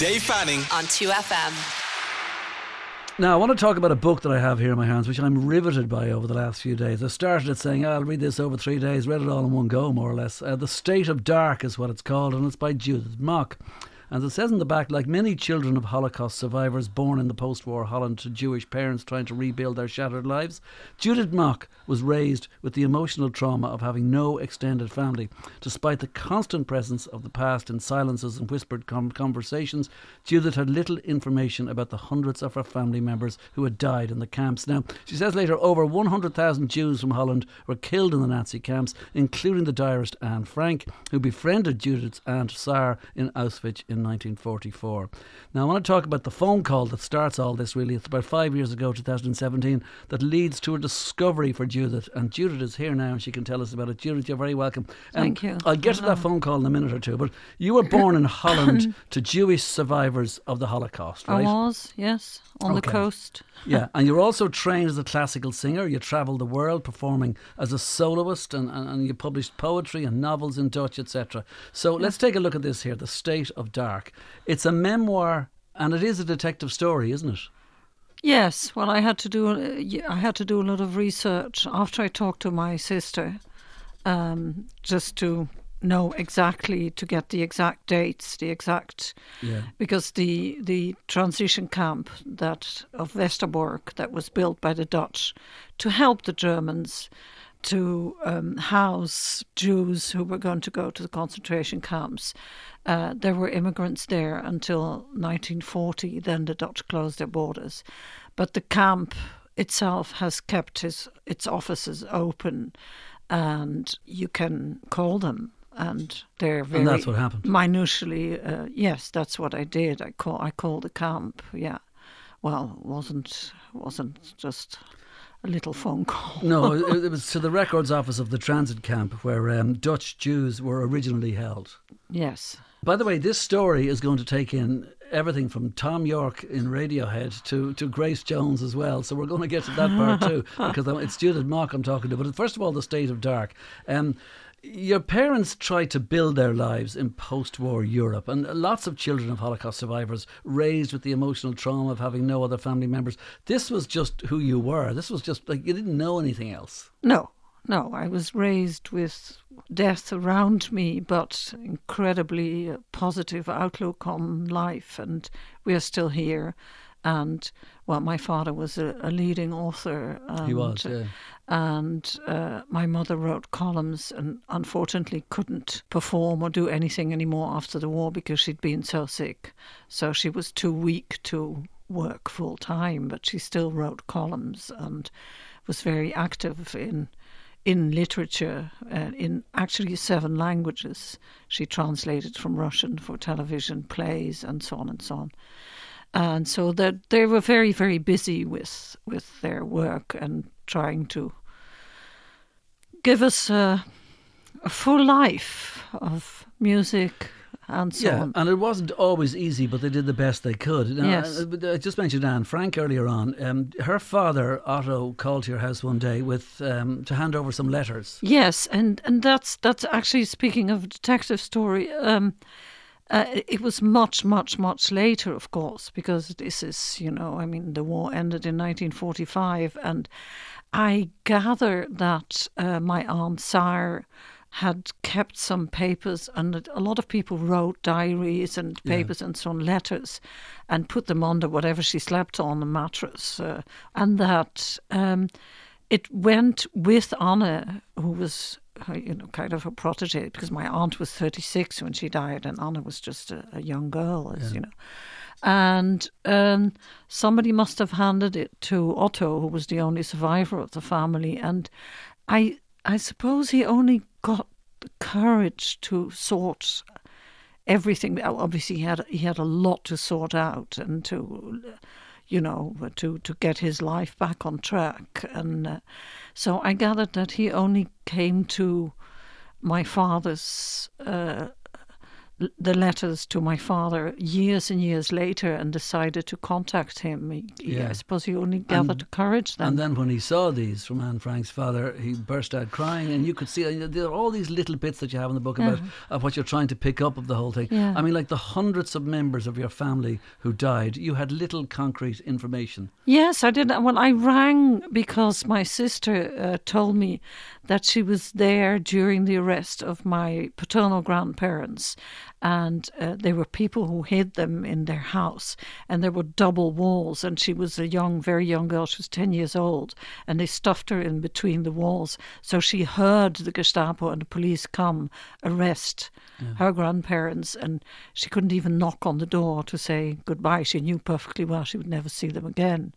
Dave Fanning. on 2FM. Now, I want to talk about a book that I have here in my hands, which I'm riveted by over the last few days. I started it saying, oh, I'll read this over three days, read it all in one go, more or less. Uh, the State of Dark is what it's called, and it's by Judith Mok. As it says in the back, like many children of Holocaust survivors born in the post war Holland to Jewish parents trying to rebuild their shattered lives, Judith Mok was raised with the emotional trauma of having no extended family. Despite the constant presence of the past in silences and whispered com- conversations, Judith had little information about the hundreds of her family members who had died in the camps. Now, she says later, over 100,000 Jews from Holland were killed in the Nazi camps, including the diarist Anne Frank, who befriended Judith's aunt Sarah in Auschwitz in 1944. Now, I want to talk about the phone call that starts all this really. It's about five years ago, 2017, that leads to a discovery for Judith. And Judith is here now and she can tell us about it. Judith, you're very welcome. Um, Thank you. I'll get to that phone call in a minute or two, but you were born in Holland to Jewish survivors of the Holocaust, right? I was, yes, on Okay. the coast. yeah, and you're also trained as a classical singer. You travelled the world performing as a soloist, and, and, and you published poetry and novels in Dutch, etc. So let's take a look at this here The State of Dark. It's a memoir, and it is a detective story, isn't it? Yes, well, I had to do uh, I had to do a lot of research after I talked to my sister, um, just to know exactly to get the exact dates, the exact Yeah. because the the transition camp that of Westerbork that was built by the Dutch to help the Germans to um, house Jews who were going to go to the concentration camps. Uh, there were immigrants there until 1940. Then the Dutch closed their borders, but the camp itself has kept his, its offices open, and you can call them. And they're very And that's what happened. minutially. Uh, yes, that's what I did. I call I called the camp. Yeah, well, wasn't wasn't just a little phone call. No, it, it was to the records office of the transit camp where um, Dutch Jews were originally held. Yes. By the way, this story is going to take in everything from Thom Yorke in Radiohead to, to Grace Jones as well. So we're going to get to that part too, because it's Judith Mok I'm talking to. But first of all, the state of dark. Um, your parents tried to build their lives in post-war Europe, and lots of children of Holocaust survivors raised with the emotional trauma of having no other family members. This was just who you were. This was just like you didn't know anything else. No, no. I was raised with death around me, but incredibly positive outlook on life, and we are still here. And well, my father was a, a leading author. And, He was, yeah. And uh, my mother wrote columns, and unfortunately couldn't perform or do anything anymore after the war because she'd been so sick. So she was too weak to work full time, but she still wrote columns and was very active in in literature uh, in actually seven languages. She translated from Russian for television, plays, and so on and so on. And so that they were very, very busy with with their work and trying to give us a, a full life of music and so yeah, on. and it wasn't always easy, but they did the best they could. Now, Yes. uh, I just mentioned Anne Frank earlier on. Um, her father Otto called to your house one day with um, to hand over some letters. Yes, and and that's that's actually speaking of a detective story. Um, uh, it was much, much, much later, of course, because this is, you know, I mean, the war ended in 1945, and I gather that uh, my aunt Sarah had kept some papers, and a lot of people wrote diaries and papers and so on, letters, and put them under whatever she slept on, the mattress, uh, and that um, it went with Anna, who was you know kind of a protege, because my aunt was 36 when she died, and Anna was just a, a young girl, as you know. And um, somebody must have handed it to Otto, who was the only survivor of the family, and I I suppose he only got the courage to sort everything. Obviously, he had he had a lot to sort out and to, you know, to to get his life back on track. And uh, so I gathered that he only came to my father's uh, the letters to my father years and years later and decided to contact him. He, yeah. I suppose he only gathered and, courage then. And then when he saw these from Anne Frank's father, he burst out crying, and you could see uh, there are all these little bits that you have in the book about of what you're trying to pick up of the whole thing. Yeah. I mean, like the hundreds of members of your family who died, you had little concrete information. Yes, I did. Well, I rang because my sister uh, told me that she was there during the arrest of my paternal grandparents and uh, there were people who hid them in their house and there were double walls and she was a young very young girl she was 10 years old and they stuffed her in between the walls. So she heard the gestapo and the police come arrest yeah. her grandparents and she couldn't even knock on the door to say goodbye. She knew perfectly well she would never see them again.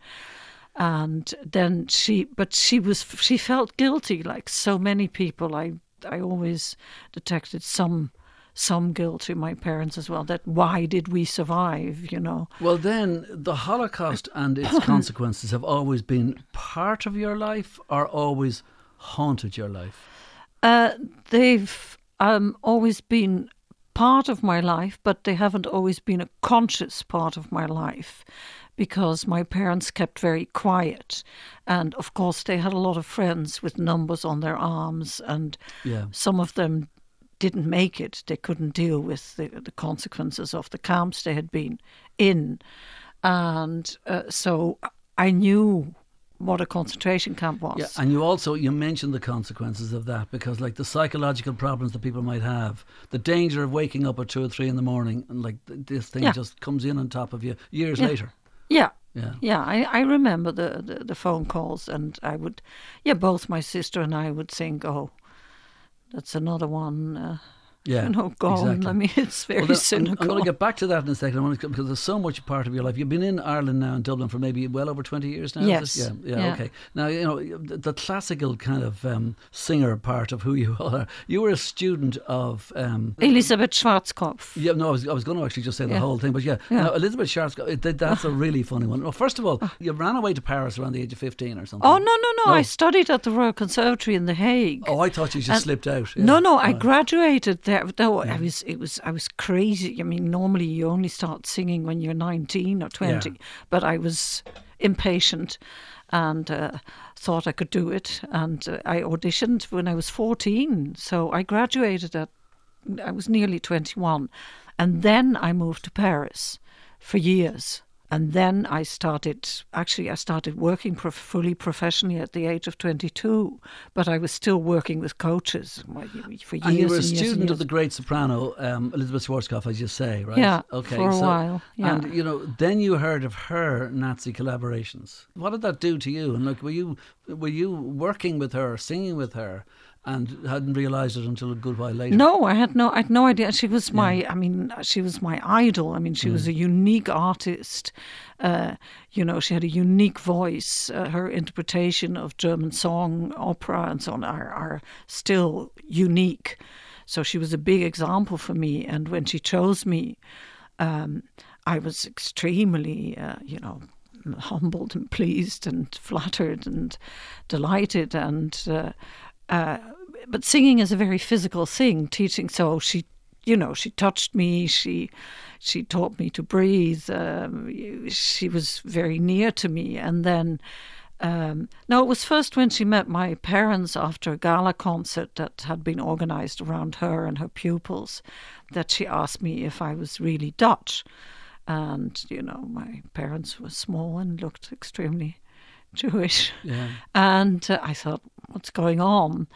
And then she but she was she felt guilty like so many people. I i always detected some some guilt to my parents as well that why did we survive you know well then the holocaust and its consequences have always been part of your life or always haunted your life uh, they've um, always been part of my life but they haven't always been a conscious part of my life because my parents kept very quiet. And of course, they had a lot of friends with numbers on their arms, and yeah. some of them didn't make it. They couldn't deal with the, the consequences of the camps they had been in. And uh, so I knew what a concentration camp was. Yeah, and you also you mentioned the consequences of that because like the psychological problems that people might have, the danger of waking up at two or three in the morning and like this thing yeah. just comes in on top of you years yeah. later. Yeah. Yeah. Yeah, I, I remember the, the, the phone calls and I would yeah, both my sister and I would think, Oh, that's another one. Uh, yeah, you know, gone. Exactly. I mean, it's very well, then, cynical. I'm, going to get back to that in a second. I want to, because there's so much part of your life. You've been in Ireland now in Dublin for maybe well over 20 years now. Yes. Yeah, yeah, yeah, Okay. Now you know the, the classical kind of um, singer part of who you are. You were a student of um, Elisabeth Schwarzkopf. Yeah, no, I was, I was going to actually just say the Yeah. whole thing, but yeah, Yeah. Now, Elisabeth Schwarzkopf. That's a really funny one. Well, first of all, you ran away to Paris around the age of 15 or something. Oh no, no, no! No. I studied at the Royal Conservatory in The Hague. Oh, I thought you just And- slipped out. No, Yeah. no, I graduated there. No, I was it was I was crazy. I mean, normally you only start singing when you're 19 or 20, Yeah. but I was impatient and uh, thought I could do it. And uh, I auditioned when I was 14, so I graduated at I was nearly 21, and then I moved to Paris for years. And then I started, actually, I started working prof- fully professionally at the age of 22, but I was still working with coaches for years. And you were a and and student of the great soprano um, Elisabeth Schwarzkopf, as you say, right? Yeah, Okay. for a so- while, yeah. And you know, then you heard of her Nazi collaborations. What did that do to you? And like, were you were you working with her, singing with her, and hadn't realised it until a good while later? No, I had no, I had no idea. She was my, I mean, she was my idol. I mean, she was a unique artist. Uh, you know, she had a unique voice. Uh, her interpretation of German song, opera, and so on are, are still unique. So she was a big example for me. And when she chose me, um, I was extremely, uh, you know, humbled and pleased and flattered and delighted and. Uh, uh, but singing is a very physical thing. Teaching, so she, you know, she touched me. She, she taught me to breathe. Um, she was very near to me. And then, um, no, it was first when she met my parents after a gala concert that had been organised around her and her pupils, that she asked me if I was really Dutch. And you know, my parents were small and looked extremely Jewish. Yeah. And uh, I thought, what's going on?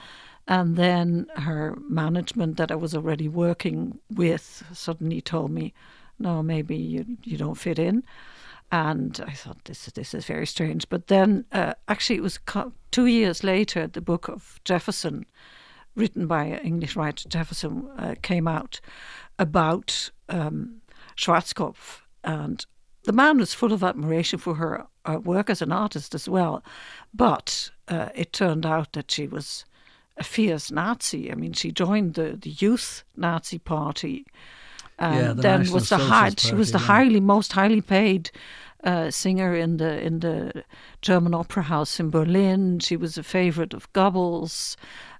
And then her management that I was already working with suddenly told me, no, maybe you, you don't fit in. And I thought, this, this is very strange. But then, uh, actually, it was two years later, the book of Jefferson, written by English writer Jefferson, uh, came out about um, Schwarzkopf. And the man was full of admiration for her uh, work as an artist as well. But uh, it turned out that she was a fierce Nazi. I mean, she joined the, the youth Nazi party. And Yeah, the then National was the high, she was the yeah. highly most highly paid uh, singer in the in the German opera house in Berlin. She was a favorite of Goebbels,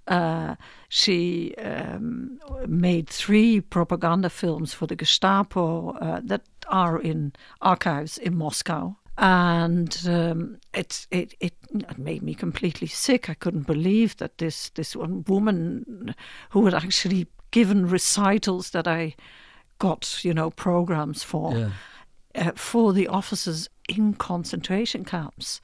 Uh, she um, made three propaganda films for the Gestapo uh, that are in archives in Moscow. And um, it, it it made me completely sick. I couldn't believe that this this one woman who had actually given recitals that I got, you know, programs for Yeah. uh, for the officers in concentration camps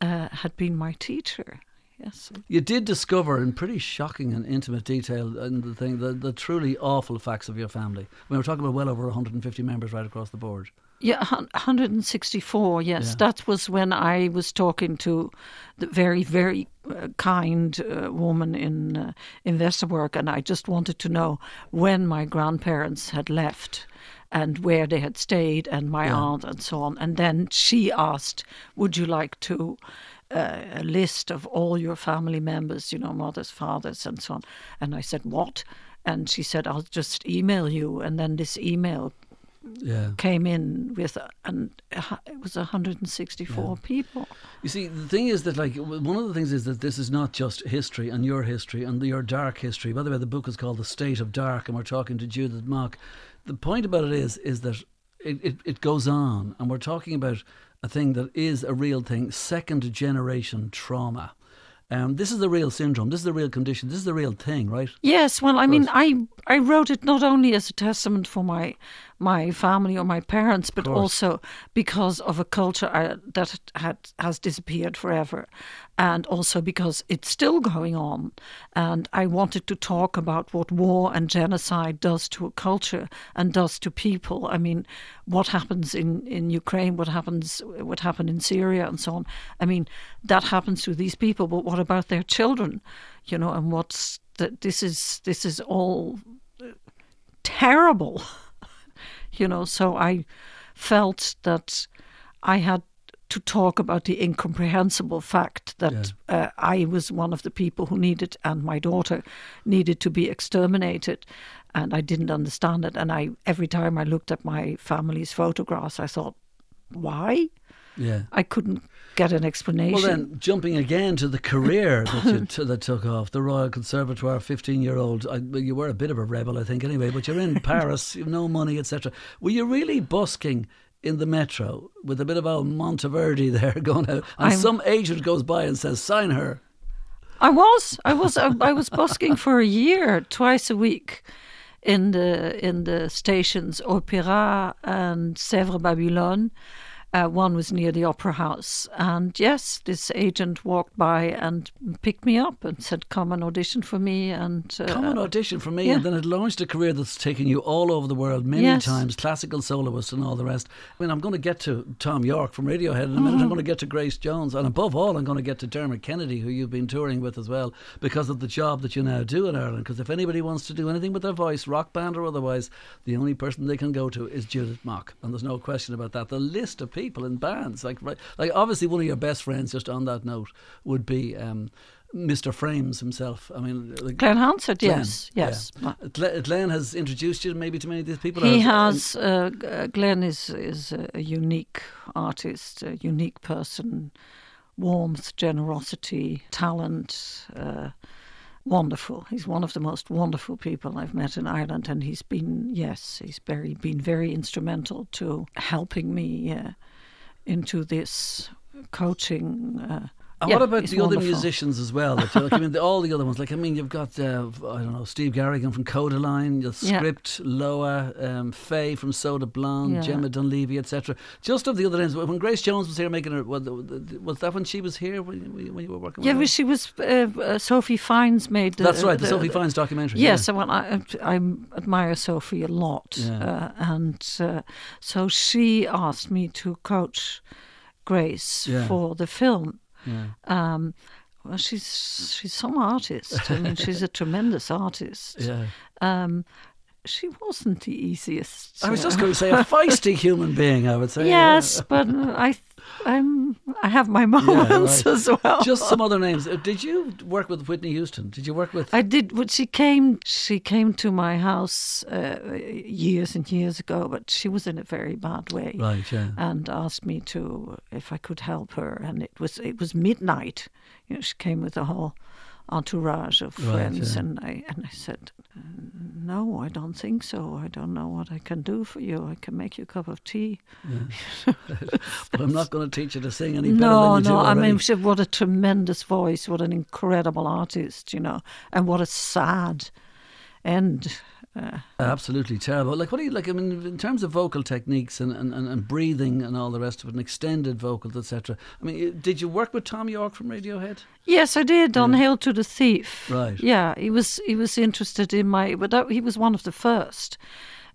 uh, had been my teacher. Yes. You did discover in pretty shocking and intimate detail and the thing the, the truly awful facts of your family. I mean, We were talking about well over 150 members right across the board. Yeah, 164. Yes, Yeah. that was when I was talking to the very, very uh, kind uh, woman in uh, in Westerbork, and I just wanted to know when my grandparents had left and where they had stayed, and my Yeah. aunt, and so on. And then she asked, "Would you like to?" Uh, a list of all your family members, you know, mothers, fathers, and so on. And I said, What? And she said, I'll just email you. And then this email Yeah. came in with, and it was 164 people. You see, the thing is that, like, one of the things is that this is not just history and your history and your dark history. By the way, the book is called The State of Dark, and we're talking to Judith Mok. The point about it is, is that it, it, it goes on, and we're talking about a thing that is a real thing second generation trauma. Um, this is the real syndrome. This is the real condition. This is the real thing, right? Yes, well, I mean, I I wrote it not only as a testament for my my family or my parents, but also because of a culture uh, that had has disappeared forever, and also because it's still going on. And I wanted to talk about what war and genocide does to a culture and does to people. I mean, what happens in in Ukraine, what happens, what happened in Syria, and so on. I mean, that happens to these people, but what about their children? You know, and what's that? This is this is all terrible. you know, so I felt that I had to talk about the incomprehensible fact that uh, I was one of the people who needed, and my daughter needed to be exterminated, and I didn't understand it. And I, every time I looked at my family's photographs, I thought, why? Yeah. I couldn't get an explanation. Well, then, jumping again to the career that you t- that took off, the Royal Conservatoire, 15 year old. Well, you were a bit of a rebel, I think, anyway. But you're in Paris, you've no money, etc. Were you really busking in the metro with a bit of old Monteverdi there going out, and I'm- some agent goes by and says, "Sign her." I was, I was, I, I was busking for a year, twice a week, in the in the stations Opéra and Sèvres Babylone. Uh, one was near the Opera House, and yes, this agent walked by and picked me up and said, "Come and audition for me." And uh, Come and audition for me, yeah. and then it launched a career that's taken you all over the world many Yes. times, classical soloist and all the rest. I mean, I'm going to get to Thom Yorke from Radiohead in a minute. Mm-hmm. I'm going to get to Grace Jones, and above all, I'm going to get to Dermot Kennedy, who you've been touring with as well, because of the job that you now do in Ireland. Because if anybody wants to do anything with their voice, rock band or otherwise, the only person they can go to is Judith Mok, and there's no question about that. The list of people in bands, like right, like obviously one of your best friends, just on that note, would be. Um, Mr. Frames himself. I mean, like Glen Hansard, Glen, yes, yes. yeah. Glen has introduced you maybe to many of these people. He has. Uh, uh, Glen is is a a unique artist, a unique person, warmth, generosity, talent. Uh, wonderful. He's one of the most wonderful people I've met in Ireland, and he's been yes, he's very been very instrumental to helping me into this coaching. Uh, And yeah, what about the other musicians as well? That like, I mean, the, all the other ones. Like, I mean, you've got uh, I don't know Steve Garrigan from Kodaline, the Yeah. Script, Loa, um, Faye from Soda Blonde, Yeah. Gemma Dunleavy, etc. Just of the other names. When Grace Jones was here making her, was, that when she was here when, you- when you were working? Yeah, with her? she was. Uh, uh, Sophie Fiennes made. The, That's right, the, the- Sophie Fiennes documentary. Yes, yeah. I, well, I, I admire Sophie a lot, Yeah. uh, and uh, so she asked me to coach Grace Yeah. for the film. Yeah. Um, well, she's she's some artist. I mean, she's a tremendous artist. yeah. Um, she wasn't the easiest. I was just going to say a feisty human being. I would say. yes, but I, I'm I have my moments right. as well. Just some other names. Uh, Did you work with Whitney Houston? Did you work with? I did. But she came. She came to my house uh, years and years ago, but she was in a very bad way, right. Yeah. and asked me to if I could help her. And it was it was midnight. You know, she came with a whole entourage of Right, friends, yeah. and I and I said, uh, "No, I don't think so. I don't know what I can do for you. I can make you a cup of tea." But I'm not going to teach you to sing any better No, than you do no. I mean, what a tremendous voice! What an incredible artist, you know, and what a sad end. Uh, Absolutely terrible. Like, what do you like? I mean, in terms of vocal techniques and, and, and, breathing and all the rest of it, and extended vocals, etc. I mean, did you work with Thom Yorke from Radiohead? yes, I did on Hail to the Thief. Right. Yeah, he was he was interested in my, but that, he was one of the first.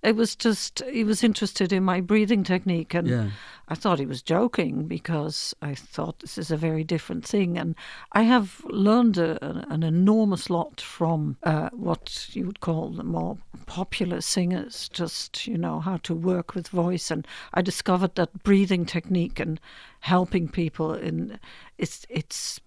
It was just he was interested in my breathing technique, and Yeah. I thought he was joking because I thought this is a very different thing, and I have learned a, an, enormous lot from uh, what you would call the more popular singers. Just you know how to work with voice, and I discovered that breathing technique and helping people in it's it's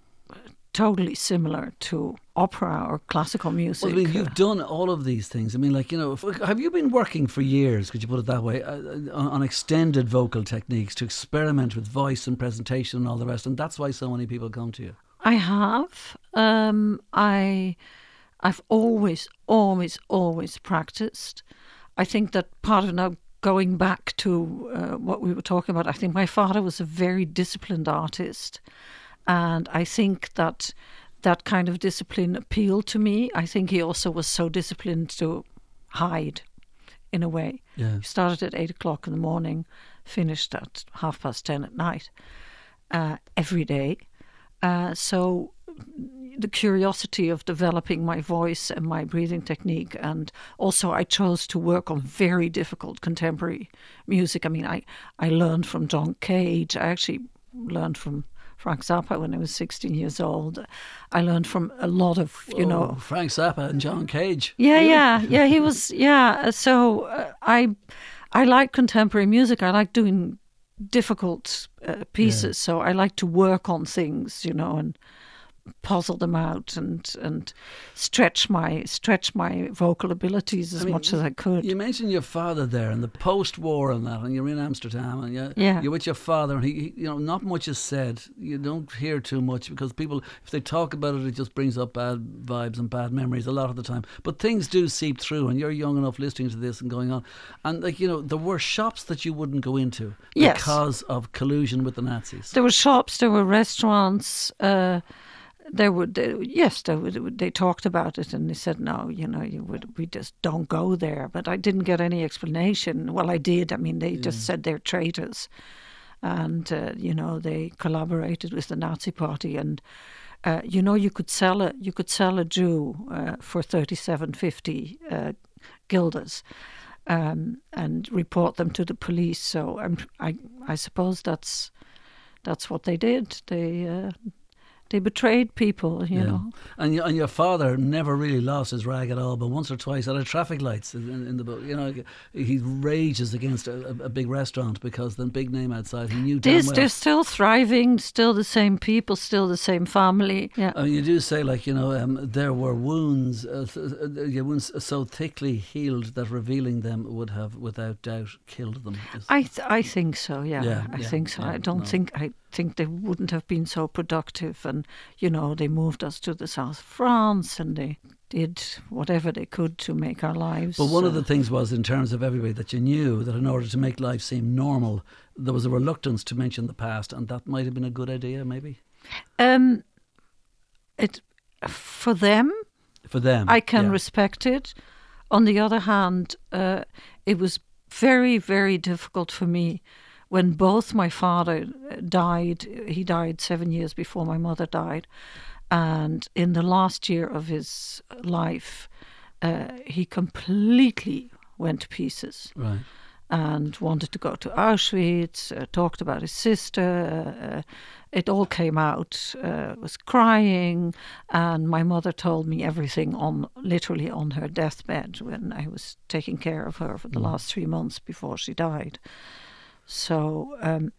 totally similar to opera or classical music. Well, I mean, you've done all of these things. I mean, like you know, have you been working for years? Could you put it that way, uh, on, on extended vocal techniques to experiment with voice and presentation and all the rest, and that's why so many people come to you. I have. Um, I, I've always, always, always practiced. I think that part of now going back to uh, what we were talking about, I think my father was a very disciplined artist, and I think that that kind of discipline appealed to me. I think he also was so disciplined to hide, in a way. Yeah. He started at eight o'clock in the morning, finished at half past ten at night, uh, every day. Uh, so the curiosity of developing my voice and my breathing technique, and also I chose to work on very difficult contemporary music. I mean, I I learned from John Cage. I actually learned from Frank Zappa when I was 16 years old. I learned from a lot of you know Frank Zappa and John Cage. yeah, yeah, yeah. He was, yeah. uh, So uh, I, I like contemporary music. I like doing difficult uh, pieces. So I like to work on things, you know, and puzzle them out and and stretch my stretch my vocal abilities as mean, much as I could. You mentioned your father there and the post-war and that, and you're in Amsterdam and you're, Yeah. you're with your father, and he, he, you know, not much is said. You don't hear too much because people, if they talk about it, it just brings up bad vibes and bad memories a lot of the time. But things do seep through, and you're young enough listening to this and going on, and like you know, there were shops that you wouldn't go into Yes. because of collusion with the Nazis. There were shops, there were restaurants. Uh, there were, they, yes, they, would, they talked about it and they said, no, you know, you would, we just don't go there. But I didn't get any explanation. Well, I did. I mean, they just said they're traitors, and uh, you know, they collaborated with the Nazi Party. And uh, you know, you could sell a you could sell a Jew uh, for thirty seven fifty uh, guilders. Um, and report them to the police. So I'm, I, I suppose that's that's what they did. They uh, they betrayed people, you Yeah. know. And, your, and your father never really lost his rag at all, but once or twice at a traffic lights in, in the book, you know, he rages against a, a big restaurant because the big name outside he knew This, well. they're still thriving, still the same people, still the same family. Yeah. I mean, you do say like you know um, there were wounds, uh, th- uh, wounds so thickly healed that revealing them would have, without doubt, killed them. I th- I think so. Yeah, Yeah, I yeah, think so. I don't no. think I think they wouldn't have been so productive. And you know, they moved us to the south of France, and they did whatever they could to make our lives. But one of uh, the things was, in terms of everybody, that you knew that in order to make life seem normal, there was a reluctance to mention the past, and that might have been a good idea, maybe um, it for them. for them. I can yeah. respect it. On the other hand, uh, it was very, very difficult for me when both my father died. He died seven years before my mother died. And in the last year of his life, uh, he completely went to pieces Right. and wanted to go to Auschwitz, uh, talked about his sister. Uh, it all came out, uh, was crying, and my mother told me everything on literally on her deathbed when I was taking care of her for the last three months before she died. So um,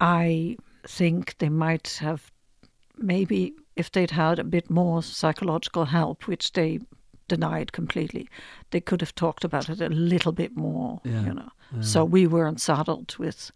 I think they might have maybe if they'd had a bit more psychological help, which they denied completely, they could have talked about it a little bit more. Yeah, You know, so we weren't saddled with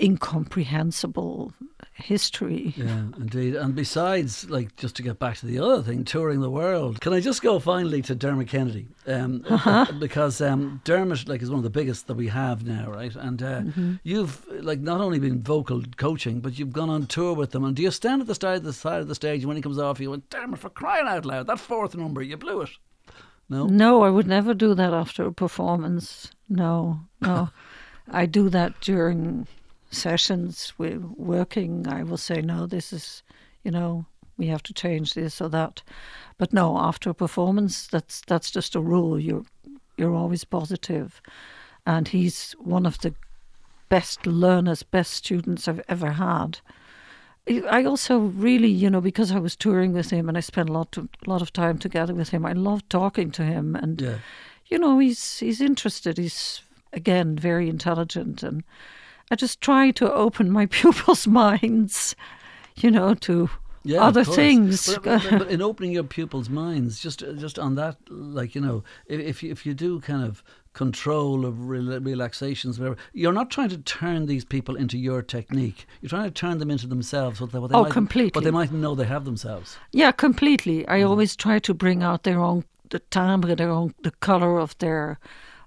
incomprehensible history. Yeah, indeed. And besides, like, just to get back to the other thing, touring the world, can I just go finally to Dermot Kennedy? Um, uh-huh. Because um, Dermot, like, is one of the biggest that we have now, right? And uh, mm-hmm. you've, like, not only been vocal coaching, but you've gone on tour with them. And do you stand at the side of the side of the stage when he comes off, you went, Dermot, for crying out loud, that fourth number, you blew it. No? No, I would never do that after a performance. No, no. I do that during sessions we're working, I will say, no, this is, you know, we have to change this or that. But no, after a performance, that's that's just a rule. You're you're always positive, and he's one of the best learners, best students I've ever had. I also really, you know, because I was touring with him and I spent a lot of, a lot of time together with him. I love talking to him, and yeah. you know, he's he's interested. He's again very intelligent and I just try to open my pupils' minds, you know, to yeah, other things. But, but, but, in opening your pupils' minds, just just on that, like you know, if if you, if you do kind of control of relaxations, whatever, you're not trying to turn these people into your technique. You're trying to turn them into themselves. What they, what they oh, might, completely. But they might know they have themselves. Yeah, completely. I mm. always try to bring out their own the timbre, their own the color of their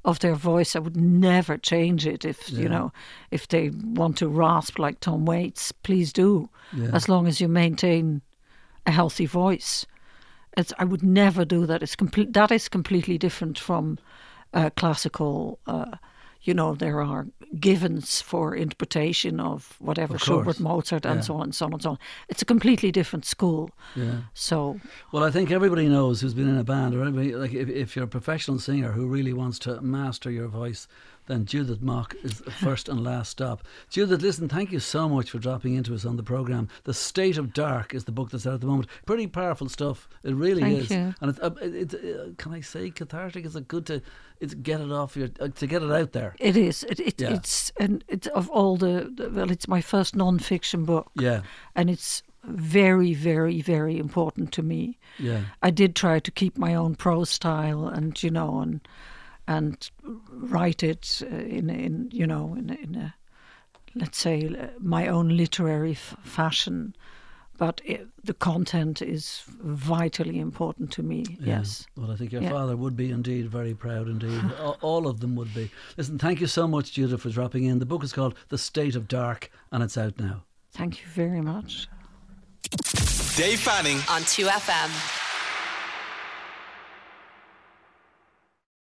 of their voice. I would never change it if yeah. you know if they want to rasp like Tom Waits, please do, yeah. as long as you maintain a healthy voice. It's, I would never do that. It's complete. That is completely different from uh, classical. Uh, you know, there are givens for interpretation of whatever of Schubert, Mozart, and yeah. so on and so on and so on. It's a completely different school. Yeah. So. Well, I think everybody knows who's been in a band, or anybody, like if, if you're a professional singer who really wants to master your voice, then Judith Mok is the first and last stop. Judith, listen, thank you so much for dropping into us on the programme. The State of Dark is the book that's out at the moment. Pretty powerful stuff. It really thank is. You. And uh, it, it, uh, can I say cathartic? Is it good to it's get it off your uh, to get it out there? It is. It, it yeah. it's and it's of all the, the well, it's my first non-fiction book. Yeah, and it's very, very, very important to me. Yeah, I did try to keep my own prose style, and you know, and and write it uh, in in you know in, in a let's say my own literary f- fashion but it, the content is vitally important to me. Yeah. Yes. Well, I think your yeah. father would be indeed very proud indeed. All of them would be. Listen, thank you so much, Judith, for dropping in. The book is called The State of Dark, and it's out now. Thank you very much. Dave Fanning on 2FM.